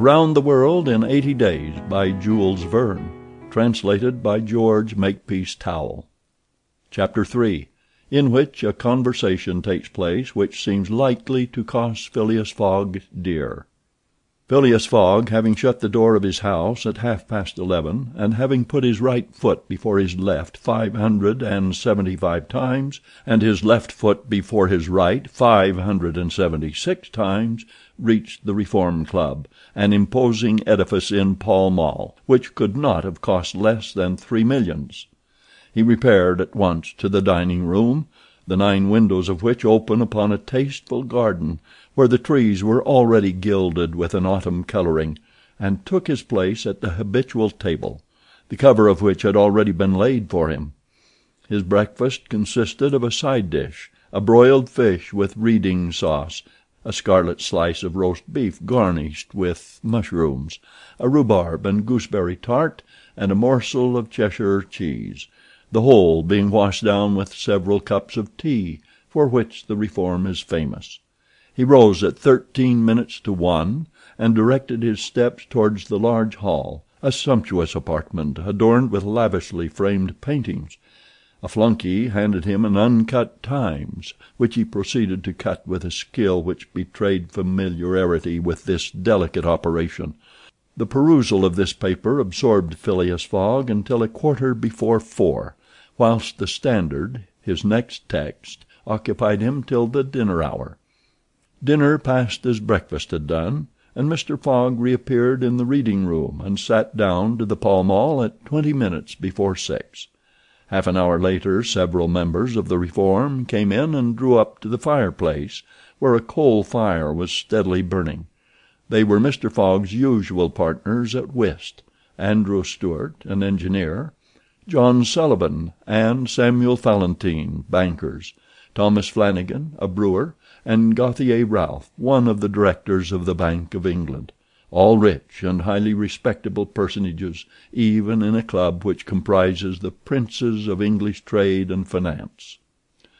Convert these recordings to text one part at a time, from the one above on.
Around the World in Eighty Days by Jules Verne Translated by George Makepeace Towell. Chapter III In which a conversation takes place which seems likely to cost Phileas Fogg dear. Phileas Fogg, having shut the door of his house at half past eleven, and having put his right foot before his left five hundred and seventy five times, and his left foot before his right five hundred and seventy six times, reached the Reform Club, an imposing edifice in Pall Mall, which could not have cost less than three millions. He repaired at once to the dining room, the nine windows of which open upon a tasteful garden where the trees were already gilded with an autumn coloring, and took his place at the habitual table, the cover of which had already been laid for him. His breakfast consisted of a side dish, a broiled fish with Reading sauce, a scarlet slice of roast beef garnished with mushrooms, a rhubarb and gooseberry tart, and a morsel of Cheshire cheese, the whole being washed down with several cups of tea, for which the Reform is famous. He rose at thirteen minutes to one, and directed his steps towards the large hall, a sumptuous apartment adorned with lavishly framed paintings. A flunkey handed him an uncut Times, which he proceeded to cut with a skill which betrayed familiarity with this delicate operation. The perusal of this paper absorbed Phileas Fogg until a quarter before four, whilst the Standard, his next text, occupied him till the dinner hour. Dinner passed as breakfast had done, and Mr. Fogg reappeared in the reading room and sat down to the Pall Mall at twenty minutes before six. Half an hour later several members of the Reform came in and drew up to the fireplace, where a coal fire was steadily burning. They were Mr. Fogg's usual partners at whist—Andrew Stuart, an engineer; John Sullivan and Samuel Fallentin, bankers; Thomas Flanagan, a brewer and Gauthier Ralph, one of the directors of the Bank of England all rich and highly respectable personages even in a club which comprises the princes of English trade and finance.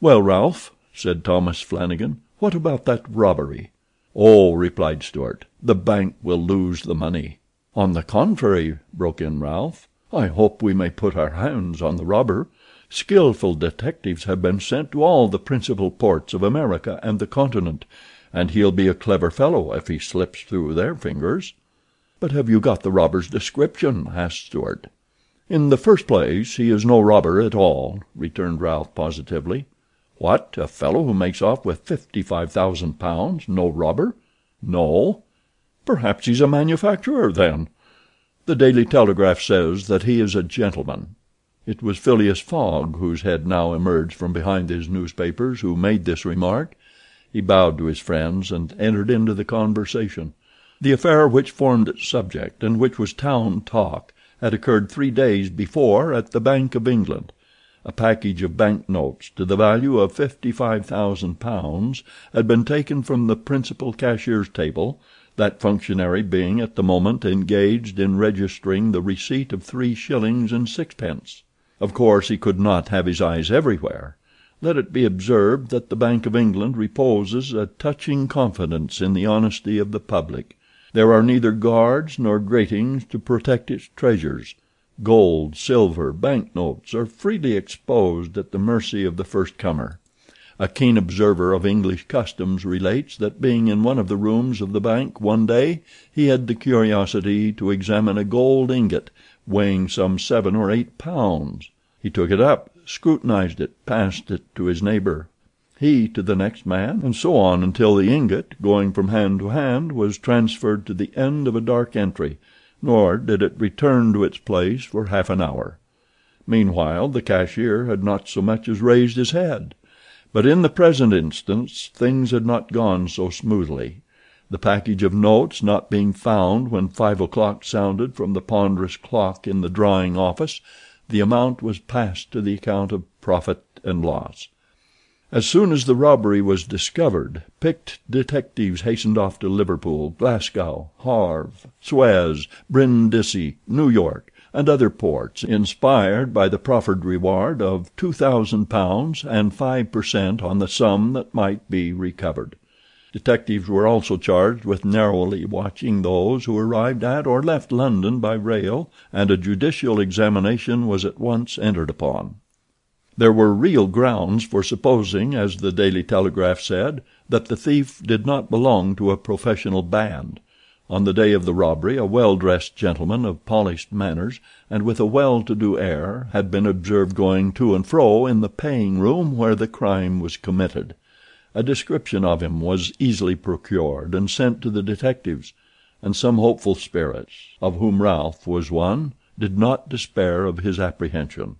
"Well, Ralph," said Thomas Flanagan, "what about that robbery?" "Oh," replied Stuart, "the bank will lose the money." "On the contrary," broke in Ralph, "I hope we may put our hands on the robber. Skillful detectives have been sent to all the principal ports of America and the Continent, and he'll be a clever fellow if he slips through their fingers." "But have you got the robber's description?" asked Stuart. "In the first place he is no robber at all," returned Ralph positively. "What, a fellow who makes off with fifty five thousand pounds no robber?" "No." "Perhaps he's a manufacturer, then. The Daily Telegraph says that he is a gentleman." It was Phileas Fogg, whose head now emerged from behind his newspapers, who made this remark. He bowed to his friends and entered into the conversation. The affair which formed its subject, and which was town talk, had occurred three days before at the Bank of England. A package of bank notes to the value of fifty five thousand pounds had been taken from the principal cashier's table, that functionary being at the moment engaged in registering the receipt of three shillings and sixpence. Of course he could not have his eyes everywhere. Let it be observed that the Bank of England reposes a touching confidence in the honesty of the public. There are neither guards nor gratings to protect its treasures. Gold, silver, bank notes are freely exposed at the mercy of the first comer. A keen observer of English customs relates that being in one of the rooms of the bank one day he had the curiosity to examine a gold ingot weighing some seven or eight pounds. He took it up, scrutinized it, passed it to his neighbor, he to the next man, and so on until the ingot, going from hand to hand, was transferred to the end of a dark entry, nor did it return to its place for half an hour. Meanwhile the cashier had not so much as raised his head. But in the present instance things had not gone so smoothly. The package of notes not being found when five o'clock sounded from the ponderous clock in the drawing office, the amount was passed to the account of profit and loss. As soon as the robbery was discovered, picked detectives hastened off to Liverpool, Glasgow, Havre, Suez, Brindisi, New York, and other ports, inspired by the proffered reward of two thousand pounds and five per cent on the sum that might be recovered. Detectives were also charged with narrowly watching those who arrived at or left London by rail, and a judicial examination was at once entered upon. There were real grounds for supposing, as the Daily Telegraph said, that the thief did not belong to a professional band. On the day of the robbery a well dressed gentleman of polished manners and with a well to do air had been observed going to and fro in the paying room where the crime was committed. A description of him was easily procured and sent to the detectives, and some hopeful spirits, of whom Ralph was one, did not despair of his apprehension.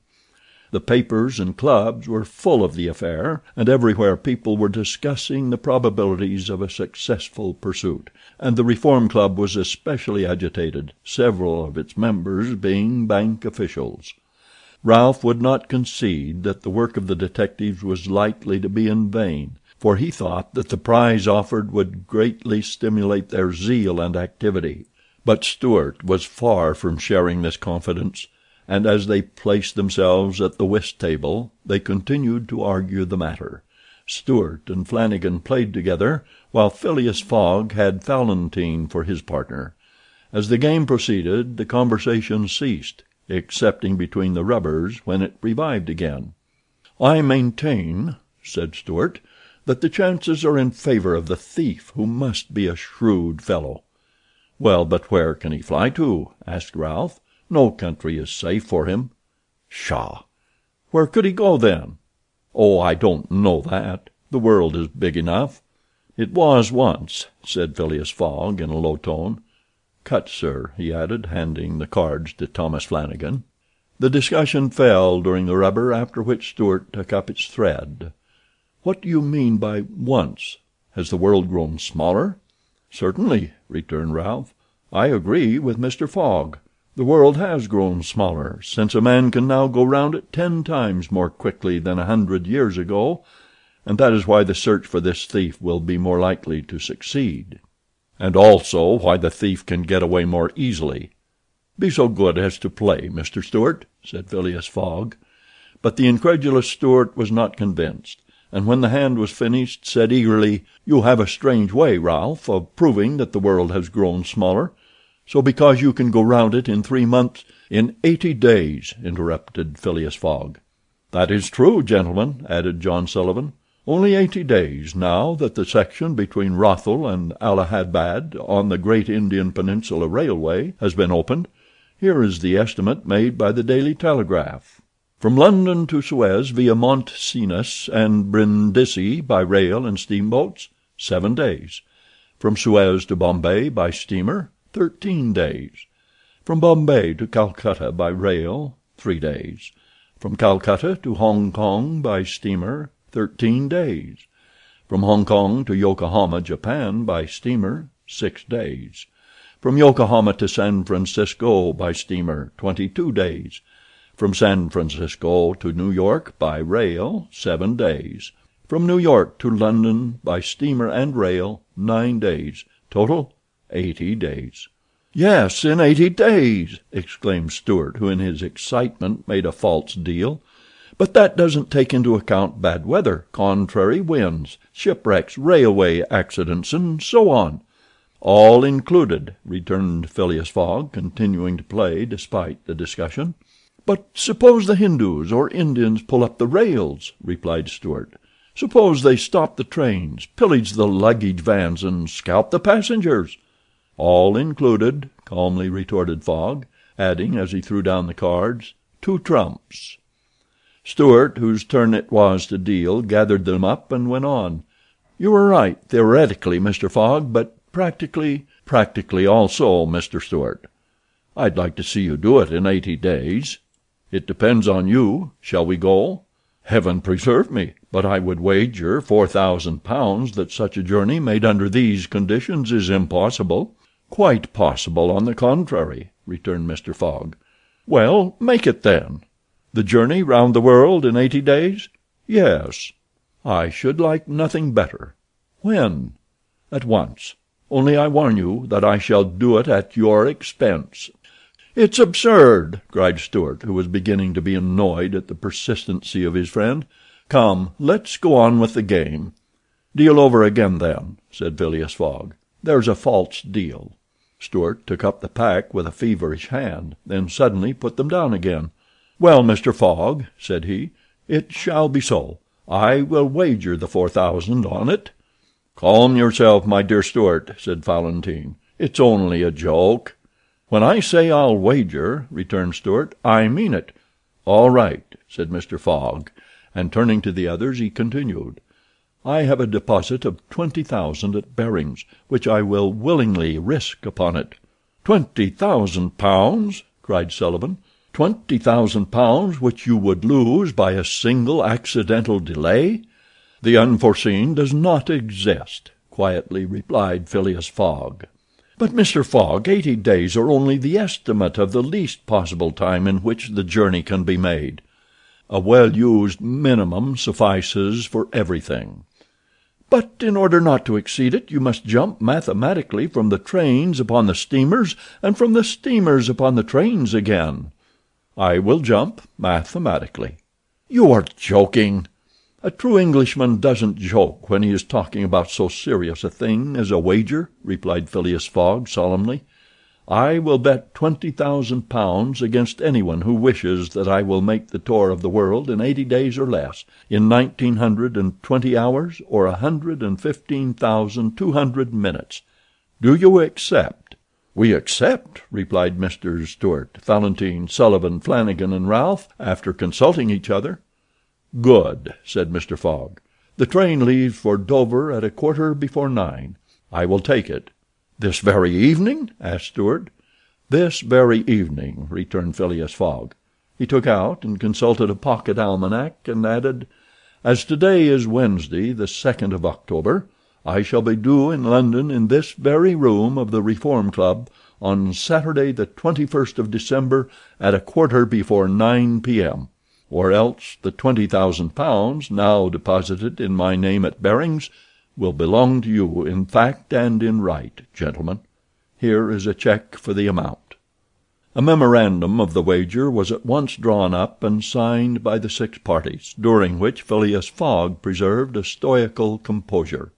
The papers and clubs were full of the affair, and everywhere people were discussing the probabilities of a successful pursuit, and the Reform Club was especially agitated, several of its members being bank officials. Ralph would not concede that the work of the detectives was likely to be in vain, for he thought that the prize offered would greatly stimulate their zeal and activity; but Stuart was far from sharing this confidence and as they placed themselves at the whist table they continued to argue the matter. Stuart and Flanagan played together, while Phileas Fogg had Fallentin for his partner. As the game proceeded the conversation ceased, excepting between the rubbers, when it revived again. "I maintain," said Stuart, "that the chances are in favor of the thief, who must be a shrewd fellow." "Well, but where can he fly to?" asked Ralph. No country is safe for him." "Pshaw! Where could he go, then?" "Oh, I don't know that. The world is big enough." "It was once," said Phileas Fogg in a low tone. "Cut, sir," he added, handing the cards to Thomas Flanagan. The discussion fell during the rubber, after which Stuart took up its thread. "What do you mean by 'once'? Has the world grown smaller?" "Certainly," returned Ralph. "I agree with Mr. Fogg. The world has grown smaller, since a man can now go round it ten times more quickly than a hundred years ago, and that is why the search for this thief will be more likely to succeed." "And also why the thief can get away more easily. Be so good as to play, Mr. Stuart," said Phileas Fogg. But the incredulous Stuart was not convinced, and when the hand was finished said eagerly: "You have a strange way, Ralph, of proving that the world has grown smaller. So because you can go round it in three months—" "In eighty days," interrupted Phileas Fogg. "That is true, gentlemen," added John Sullivan. "Only eighty days, now that the section between Rothal and Allahabad, on the Great Indian Peninsula Railway, has been opened. Here is the estimate made by the Daily Telegraph: "From London to Suez via Mont and Brindisi by rail and steamboats, seven days. From Suez to Bombay by steamer thirteen days. From Bombay to Calcutta by rail, three days. From Calcutta to Hong Kong by steamer, thirteen days. From Hong Kong to Yokohama, Japan, by steamer, six days. From Yokohama to San Francisco by steamer, twenty two days. From San Francisco to New York by rail, seven days. From New York to London by steamer and rail, nine days. Total eighty days." "Yes, in eighty days!" exclaimed Stuart, who in his excitement made a false deal. "But that doesn't take into account bad weather, contrary winds, shipwrecks, railway accidents, and so on." "All included," returned Phileas Fogg, continuing to play despite the discussion. "But suppose the Hindoos or Indians pull up the rails?" replied Stuart. "Suppose they stop the trains, pillage the luggage vans, and scalp the passengers?" "All included," calmly retorted Fogg, adding, as he threw down the cards, "two trumps." Stuart, whose turn it was to deal, gathered them up and went on: "You are right, theoretically, Mr. Fogg, but practically—" "Practically also, Mr. Stuart. I'd like to see you do it in eighty days. It depends on you. Shall we go?" "Heaven preserve me! but I would wager four thousand pounds that such a journey made under these conditions is impossible." "Quite possible, on the contrary," returned Mr. Fogg. "Well, make it, then." "The journey round the world in eighty days?" "Yes." "I should like nothing better." "When?" "At once. Only I warn you that I shall do it at your expense." "It's absurd!" cried Stuart, who was beginning to be annoyed at the persistency of his friend. "Come, let's go on with the game. Deal over again, then. said Phileas Fogg. "There's a false deal." Stuart took up the pack with a feverish hand, then suddenly put them down again. "Well, Mr. Fogg," said he, "it shall be so. I will wager the four thousand on it." "Calm yourself, my dear Stuart," said Fallentin. "It's only a joke." "When I say I'll wager," returned Stuart, "I mean it." "All right," said Mr. Fogg, and turning to the others he continued: "I have a deposit of twenty thousand at Barings, which I will willingly risk upon it." "Twenty thousand pounds!" cried Sullivan. "Twenty thousand pounds which you would lose by a single accidental delay?" "The unforeseen does not exist," quietly replied Phileas Fogg. "But, Mr. Fogg, eighty days are only the estimate of the least possible time in which the journey can be made. A well used minimum suffices for everything." "But in order not to exceed it you must jump mathematically from the trains upon the steamers, and from the steamers upon the trains again." "I will jump mathematically." "You are joking." "A true Englishman doesn't joke when he is talking about so serious a thing as a wager," replied Phileas Fogg solemnly. "I will bet twenty thousand pounds against anyone who wishes that I will make the tour of the world in eighty days or less, in nineteen hundred and twenty hours, or a hundred and fifteen thousand two hundred minutes. Do you accept?" "We accept," replied Mr. Stuart, Fallentin, Sullivan, Flanagan, and Ralph, after consulting each other. "Good," said Mr. Fogg. "The train leaves for Dover at a quarter before nine. I will take it." "This very evening?" asked Stuart. "This very evening," returned Phileas Fogg. He took out and consulted a pocket almanac, and added: "As today is Wednesday, the second of October, I shall be due in London in this very room of the Reform Club on Saturday the twenty first of December at a quarter before nine P.M or else the twenty thousand pounds now deposited in my name at Barings will belong to you in fact and in right, gentlemen. Here is a check for the amount." A memorandum of the wager was at once drawn up and signed by the six parties, during which Phileas Fogg preserved a stoical composure.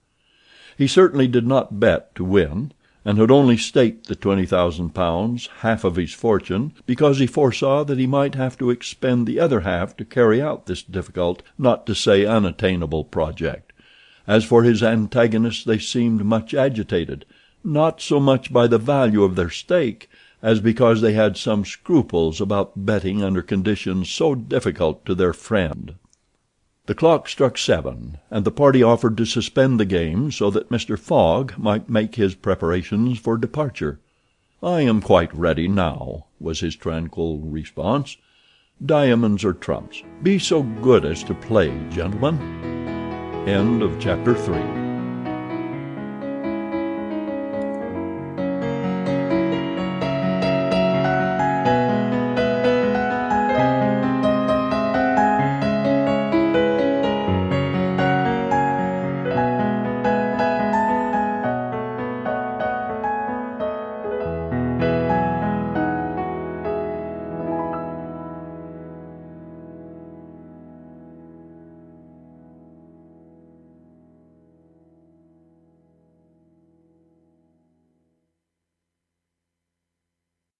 He certainly did not bet to win and had only staked the twenty thousand pounds, half of his fortune, because he foresaw that he might have to expend the other half to carry out this difficult, not to say unattainable, project. As for his antagonists they seemed much agitated, not so much by the value of their stake as because they had some scruples about betting under conditions so difficult to their friend. The clock struck seven, and the party offered to suspend the game so that Mr. Fogg might make his preparations for departure. "I am quite ready now," was his tranquil response. "Diamonds or trumps? Be so good as to play, gentlemen." CHAPTER IV